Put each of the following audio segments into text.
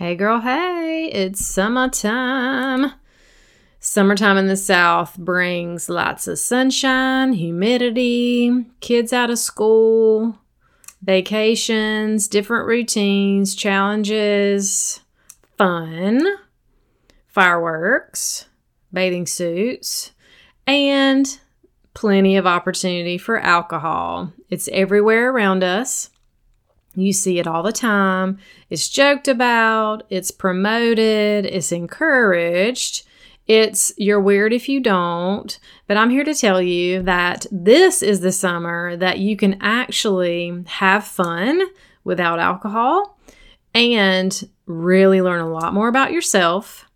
Hey, girl, hey, it's summertime. Summertime in the South brings lots of sunshine, humidity, kids out of school, vacations, different routines, challenges, fun, fireworks, bathing suits, and plenty of opportunity for alcohol. It's everywhere around us. You see it all the time. It's joked about, it's promoted, it's encouraged. It's you're weird if you don't, but I'm here to tell you that this is the summer that you can actually have fun without alcohol and really learn a lot more about yourself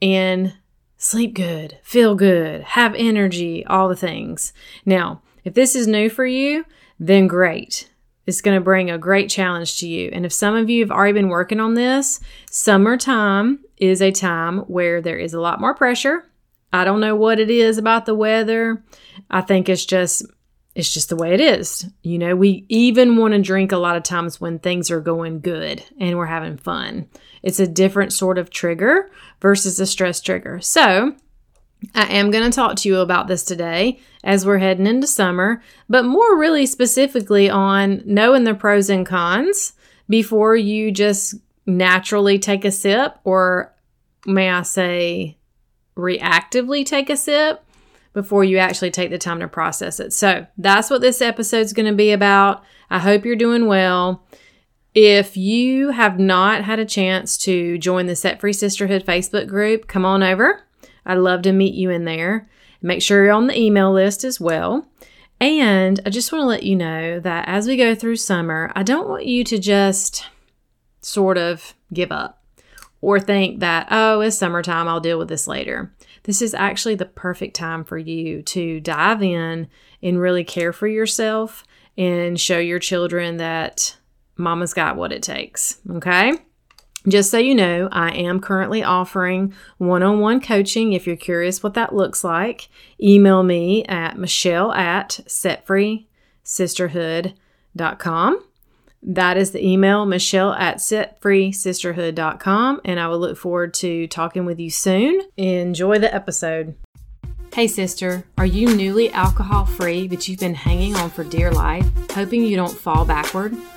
and sleep good, feel good, have energy, all the things. Now, if this is new for you, then great. It's going to bring a great challenge to you. And if some of you have already been working on this, summertime is a time where there is a lot more pressure. I don't know what it is about the weather. I think it's just it's just the way it is. You know, we even want to drink a lot of times when things are going good and we're having fun. It's a different sort of trigger versus a stress trigger. So, I am going to talk to you about this today as we're heading into summer, but more really specifically on knowing the pros and cons before you just naturally take a sip, or may I say, reactively take a sip before you actually take the time to process it. So that's what this episode is going to be about. I hope you're doing well. If you have not had a chance to join the Set Free Sisterhood Facebook group, come on over. I'd love to meet you in there. Make sure you're on the email list as well. And I just want to let you know that as we go through summer, I don't want you to just sort of give up or think that, oh, it's summertime, I'll deal with this later. This is actually the perfect time for you to dive in and really care for yourself and show your children that mama's got what it takes. Okay? Just so you know, I am currently offering one on one coaching. If you're curious what that looks like, email me at michelle at setfreesisterhood.com. That is the email, michelle at setfreesisterhood.com. And I will look forward to talking with you soon. Enjoy the episode. Hey, sister, are you newly alcohol free, but you've been hanging on for dear life, hoping you don't fall backward?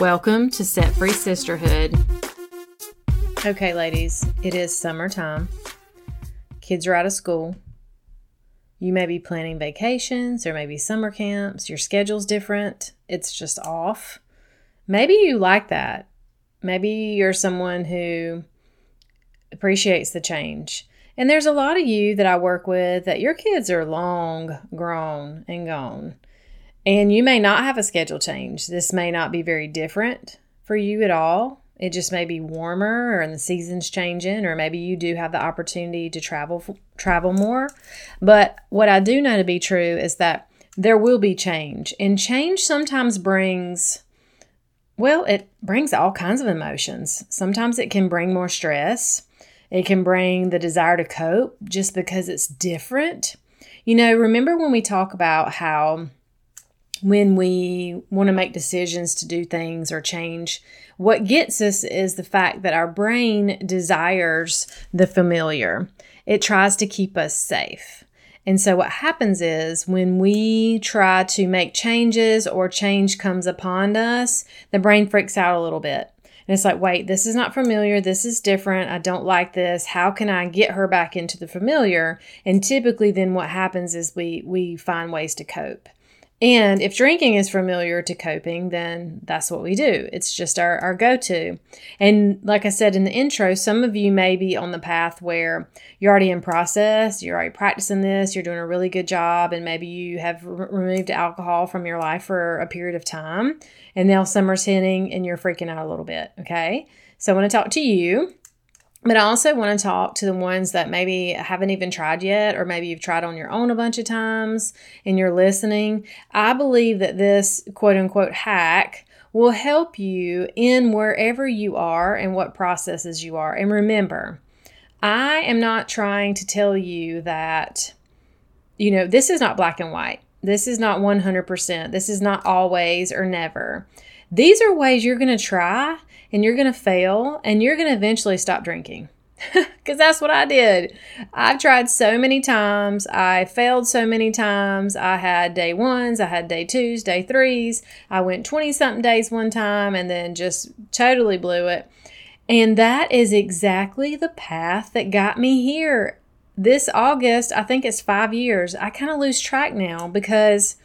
Welcome to Set Free Sisterhood. Okay, ladies, it is summertime. Kids are out of school. You may be planning vacations or maybe summer camps. Your schedule's different, it's just off. Maybe you like that. Maybe you're someone who appreciates the change. And there's a lot of you that I work with that your kids are long grown and gone. And you may not have a schedule change. This may not be very different for you at all. It just may be warmer or the seasons changing or maybe you do have the opportunity to travel travel more. But what I do know to be true is that there will be change. And change sometimes brings well, it brings all kinds of emotions. Sometimes it can bring more stress. It can bring the desire to cope just because it's different. You know, remember when we talk about how when we want to make decisions to do things or change, what gets us is the fact that our brain desires the familiar. It tries to keep us safe. And so, what happens is when we try to make changes or change comes upon us, the brain freaks out a little bit And it's like, wait, this is not familiar. This is different. I don't like this. How can I get her back into the familiar? And typically then what happens is we we find ways to cope. And if drinking is familiar to coping, then that's what we do. It's just our, our go to. And like I said in the intro, some of you may be on the path where you're already in process, you're already practicing this, you're doing a really good job, and maybe you have re- removed alcohol from your life for a period of time. And now summer's hitting and you're freaking out a little bit. Okay. So I want to talk to you but I also want to talk to the ones that maybe haven't even tried yet, or maybe you've tried on your own a bunch of times and you're listening. I believe that this quote unquote hack will help you in wherever you are and what processes you are. And remember, I am not trying to tell you that, you know, this is not black and white. This is not 100%. This is not always or never. These are ways you're going to try and you're going to fail and you're going to eventually stop drinking. Because that's what I did. I've tried so many times. I failed so many times. I had day ones, I had day twos, day threes. I went 20 something days one time and then just totally blew it. And that is exactly the path that got me here. This August, I think it's five years. I kind of lose track now because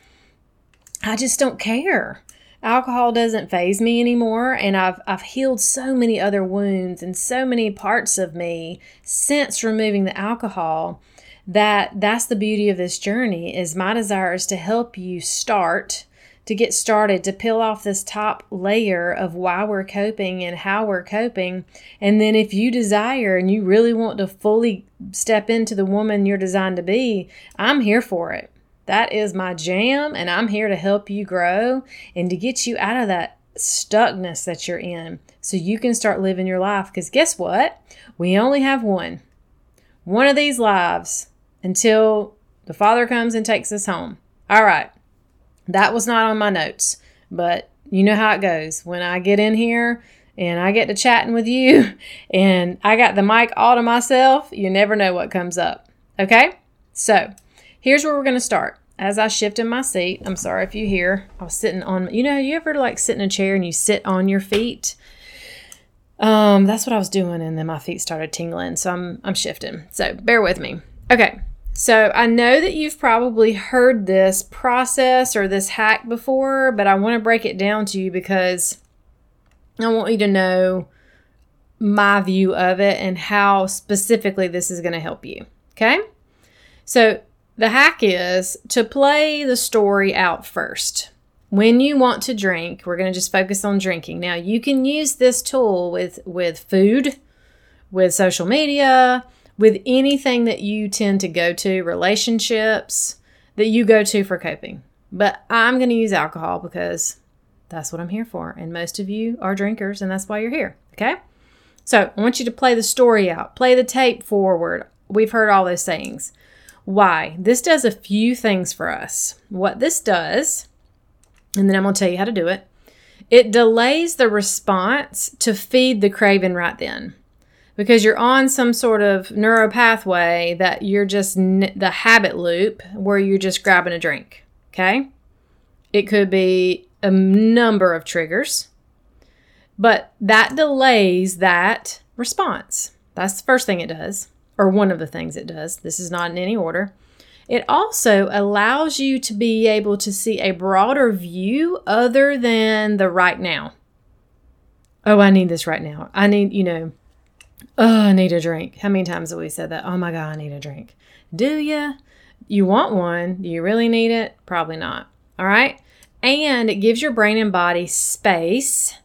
I just don't care alcohol doesn't faze me anymore and I've I've healed so many other wounds and so many parts of me since removing the alcohol that that's the beauty of this journey is my desire is to help you start to get started to peel off this top layer of why we're coping and how we're coping. And then if you desire and you really want to fully step into the woman you're designed to be I'm here for it that is my jam, and I'm here to help you grow and to get you out of that stuckness that you're in so you can start living your life. Because guess what? We only have one. One of these lives until the Father comes and takes us home. All right. That was not on my notes, but you know how it goes. When I get in here and I get to chatting with you and I got the mic all to myself, you never know what comes up. Okay? So, here's where we're going to start as I shift in my seat, I'm sorry if you hear, I was sitting on, you know, you ever like sit in a chair and you sit on your feet? Um, that's what I was doing, and then my feet started tingling, so I'm I'm shifting. So bear with me. Okay, so I know that you've probably heard this process or this hack before, but I want to break it down to you because I want you to know my view of it and how specifically this is going to help you. Okay, so the hack is to play the story out first. When you want to drink, we're going to just focus on drinking. Now, you can use this tool with with food, with social media, with anything that you tend to go to, relationships that you go to for coping. But I'm going to use alcohol because that's what I'm here for. And most of you are drinkers, and that's why you're here. Okay? So I want you to play the story out, play the tape forward. We've heard all those sayings. Why? This does a few things for us. What this does, and then I'm going to tell you how to do it, it delays the response to feed the craving right then. Because you're on some sort of neuro pathway that you're just the habit loop where you're just grabbing a drink. Okay? It could be a number of triggers, but that delays that response. That's the first thing it does or one of the things it does. This is not in any order. It also allows you to be able to see a broader view other than the right now. Oh, I need this right now. I need, you know, oh, I need a drink. How many times have we said that? Oh my God, I need a drink. Do you? You want one? Do you really need it? Probably not. All right. And it gives your brain and body space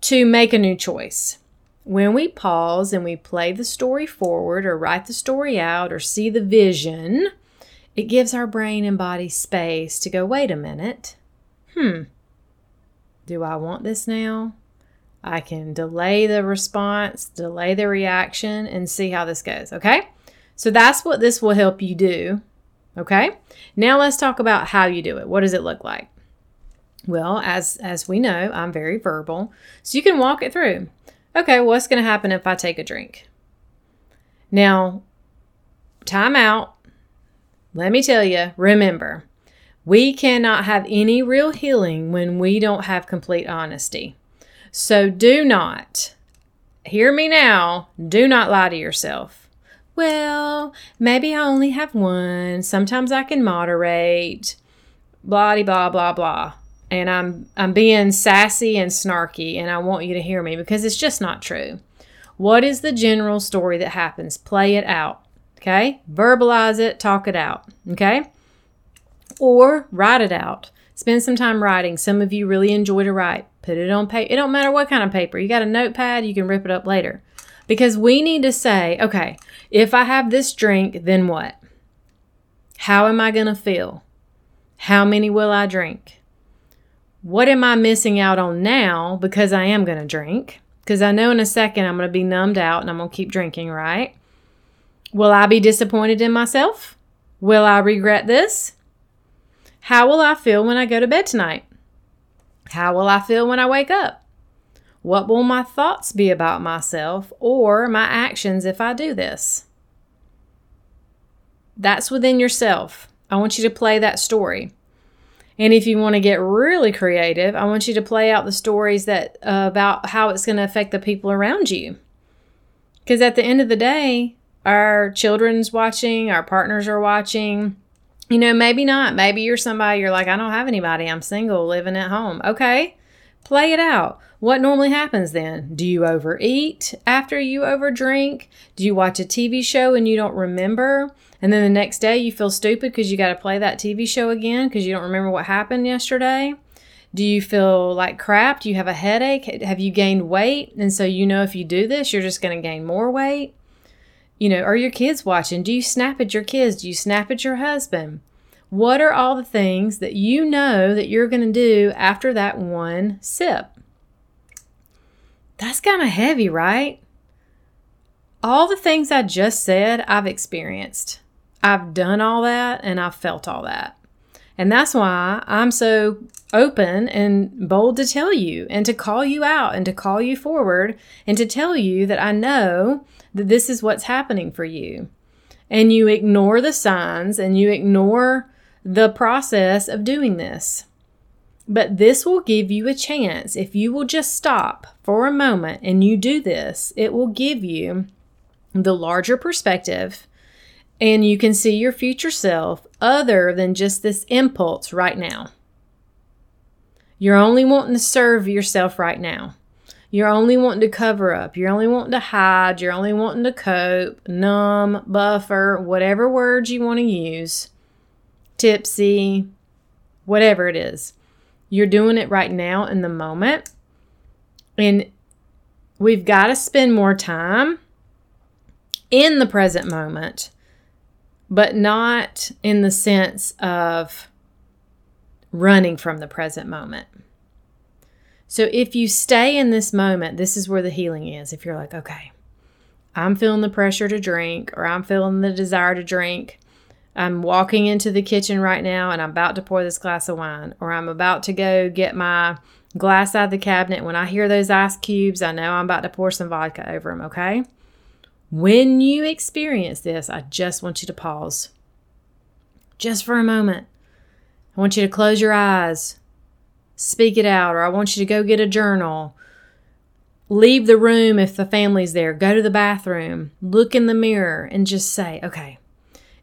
to make a new choice. When we pause and we play the story forward or write the story out or see the vision, it gives our brain and body space to go, wait a minute. Hmm. Do I want this now? I can delay the response, delay the reaction, and see how this goes. Okay? So that's what this will help you do. Okay? Now let's talk about how you do it. What does it look like? Well, as as we know, I'm very verbal. So you can walk it through okay, what's going to happen if I take a drink? Now, time out. Let me tell you, remember, we cannot have any real healing when we don't have complete honesty. So do not, hear me now, do not lie to yourself. Well, maybe I only have one. Sometimes I can moderate. Blah blah blah blah. And I'm I'm being sassy and snarky and I want you to hear me because it's just not true. What is the general story that happens? Play it out. Okay? Verbalize it, talk it out. Okay? Or write it out. Spend some time writing. Some of you really enjoy to write. Put it on paper. It don't matter what kind of paper. You got a notepad, you can rip it up later. Because we need to say, okay, if I have this drink, then what? How am I going to feel? How many will I drink? What am I missing out on now because I am going to drink? Because I know in a second I'm going to be numbed out and I'm going to keep drinking, right? Will I be disappointed in myself? Will I regret this? How will I feel when I go to bed tonight? How will I feel when I wake up? What will my thoughts be about myself or my actions if I do this? That's within yourself. I want you to play that story. And if you want to get really creative, I want you to play out the stories that uh, about how it's going to affect the people around you. Because at the end of the day, our children's watching, our partners are watching, you know, maybe not. Maybe you're somebody you're like, I don't have anybody. I'm single, living at home. Okay. Play it out. What normally happens then? Do you overeat after you overdrink? Do you watch a TV show and you don't remember? And then the next day you feel stupid because you got to play that TV show again because you don't remember what happened yesterday? Do you feel like crap? Do you have a headache? Have you gained weight? And so you know if you do this, you're just going to gain more weight? You know, are your kids watching? Do you snap at your kids? Do you snap at your husband? What are all the things that you know that you're going to do after that one sip? That's kind of heavy, right? All the things I just said, I've experienced. I've done all that and I've felt all that. And that's why I'm so open and bold to tell you and to call you out and to call you forward and to tell you that I know that this is what's happening for you. And you ignore the signs and you ignore the process of doing this. But this will give you a chance. If you will just stop for a moment and you do this, it will give you the larger perspective and you can see your future self other than just this impulse right now. You're only wanting to serve yourself right now. You're only wanting to cover up. You're only wanting to hide. You're only wanting to cope, numb, buffer, whatever words you want to use, tipsy, whatever it is. You're doing it right now in the moment. And we've got to spend more time in the present moment, but not in the sense of running from the present moment. So if you stay in this moment, this is where the healing is. If you're like, okay, I'm feeling the pressure to drink, or I'm feeling the desire to drink. I'm walking into the kitchen right now and I'm about to pour this glass of wine, or I'm about to go get my glass out of the cabinet. When I hear those ice cubes, I know I'm about to pour some vodka over them, okay? When you experience this, I just want you to pause. Just for a moment. I want you to close your eyes, speak it out, or I want you to go get a journal. Leave the room if the family's there. Go to the bathroom. Look in the mirror and just say, okay,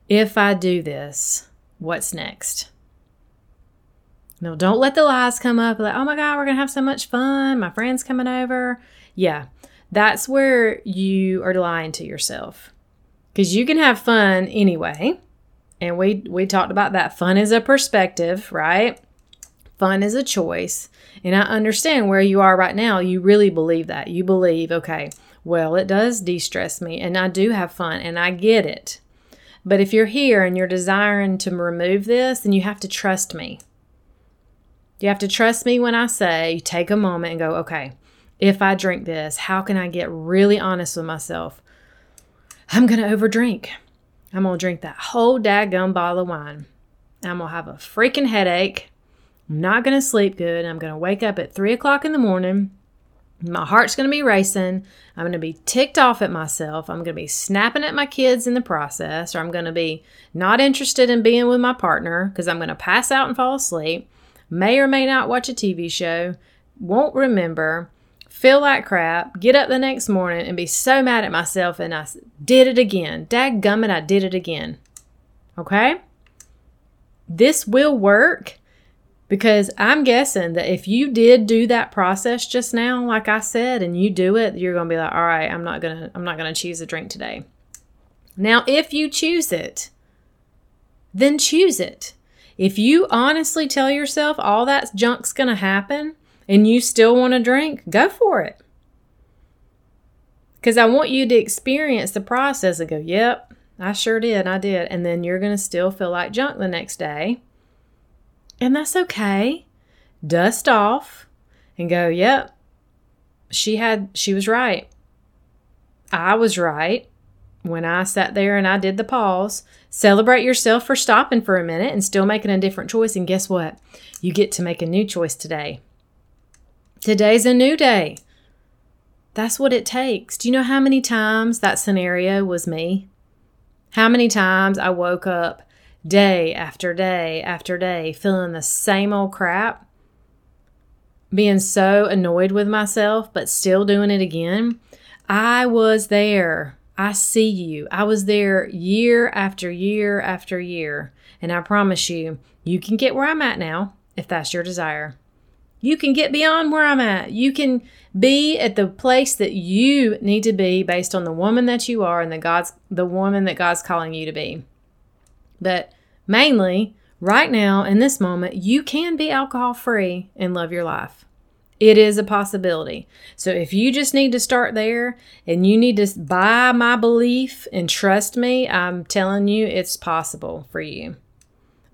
if I do this, what's next? No, don't let the lies come up like, oh my God, we're going to have so much fun. My friend's coming over. Yeah, that's where you are lying to yourself because you can have fun anyway. And we, we talked about that. Fun is a perspective, right? Fun is a choice. And I understand where you are right now. You really believe that. You believe, okay, well, it does de stress me and I do have fun and I get it. But if you're here and you're desiring to remove this, then you have to trust me. You have to trust me when I say take a moment and go, okay, if I drink this, how can I get really honest with myself? I'm going to overdrink. I'm going to drink that whole daggum bottle of wine. I'm going to have a freaking headache. I'm not going to sleep good. I'm going to wake up at three o'clock in the morning. My heart's going to be racing. I'm going to be ticked off at myself. I'm going to be snapping at my kids in the process, or I'm going to be not interested in being with my partner because I'm going to pass out and fall asleep. May or may not watch a TV show. Won't remember. feel like crap, get up the next morning and be so mad at myself and I did it again. Dadgummit, I did it again. Okay? This will work because I'm guessing that if you did do that process just now, like I said, and you do it, you're gonna be like, all right, I'm not gonna I'm not gonna choose a drink today. Now, if you choose it, then choose it. If you honestly tell yourself all that junk's gonna happen and you still want to drink, go for it. Because I want you to experience the process and go, yep, I sure did, I did. And then you're gonna still feel like junk the next day and that's okay. Dust off and go, yep, she had, she was right. I was right when I sat there and I did the pause. Celebrate yourself for stopping for a minute and still making a different choice. And guess what? You get to make a new choice today. Today's a new day. That's what it takes. Do you know how many times that scenario was me? How many times I woke up day after day after day, feeling the same old crap, being so annoyed with myself, but still doing it again. I was there. I see you. I was there year after year after year. And I promise you, you can get where I'm at now if that's your desire. You can get beyond where I'm at. You can be at the place that you need to be based on the woman that you are and the God's the woman that God's calling you to be. But mainly, right now in this moment, you can be alcohol free and love your life. It is a possibility. So if you just need to start there and you need to buy my belief and trust me, I'm telling you it's possible for you.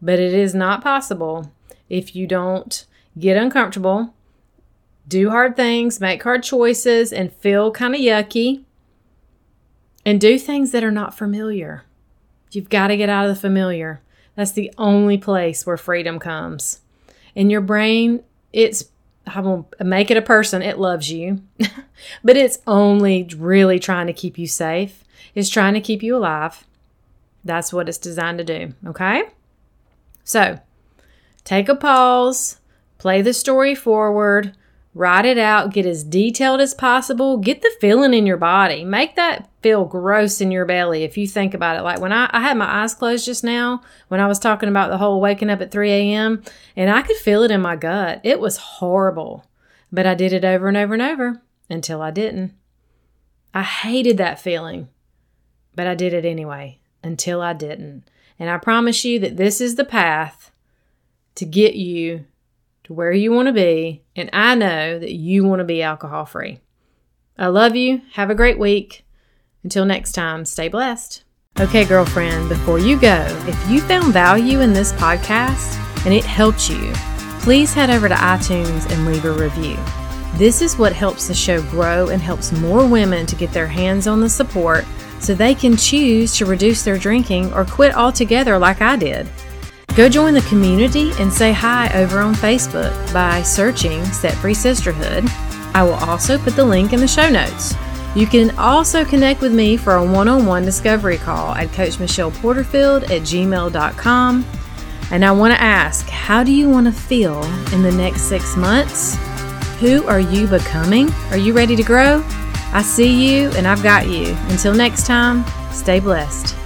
But it is not possible if you don't get uncomfortable, do hard things, make hard choices, and feel kind of yucky, and do things that are not familiar. You've got to get out of the familiar. That's the only place where freedom comes. In your brain, it's I will make it a person. It loves you, but it's only really trying to keep you safe. It's trying to keep you alive. That's what it's designed to do. Okay? So take a pause, play the story forward, Write it out, get as detailed as possible, get the feeling in your body. Make that feel gross in your belly if you think about it. Like when I, I had my eyes closed just now, when I was talking about the whole waking up at 3 a.m., and I could feel it in my gut. It was horrible. But I did it over and over and over until I didn't. I hated that feeling, but I did it anyway until I didn't. And I promise you that this is the path to get you to where you want to be, and I know that you want to be alcohol free. I love you. Have a great week. Until next time, stay blessed. Okay, girlfriend, before you go, if you found value in this podcast and it helped you, please head over to iTunes and leave a review. This is what helps the show grow and helps more women to get their hands on the support so they can choose to reduce their drinking or quit altogether like I did. Go join the community and say hi over on Facebook by searching Set Free Sisterhood. I will also put the link in the show notes. You can also connect with me for a one on one discovery call at Coach Michelle Porterfield at gmail.com. And I want to ask, how do you want to feel in the next six months? Who are you becoming? Are you ready to grow? I see you and I've got you. Until next time, stay blessed.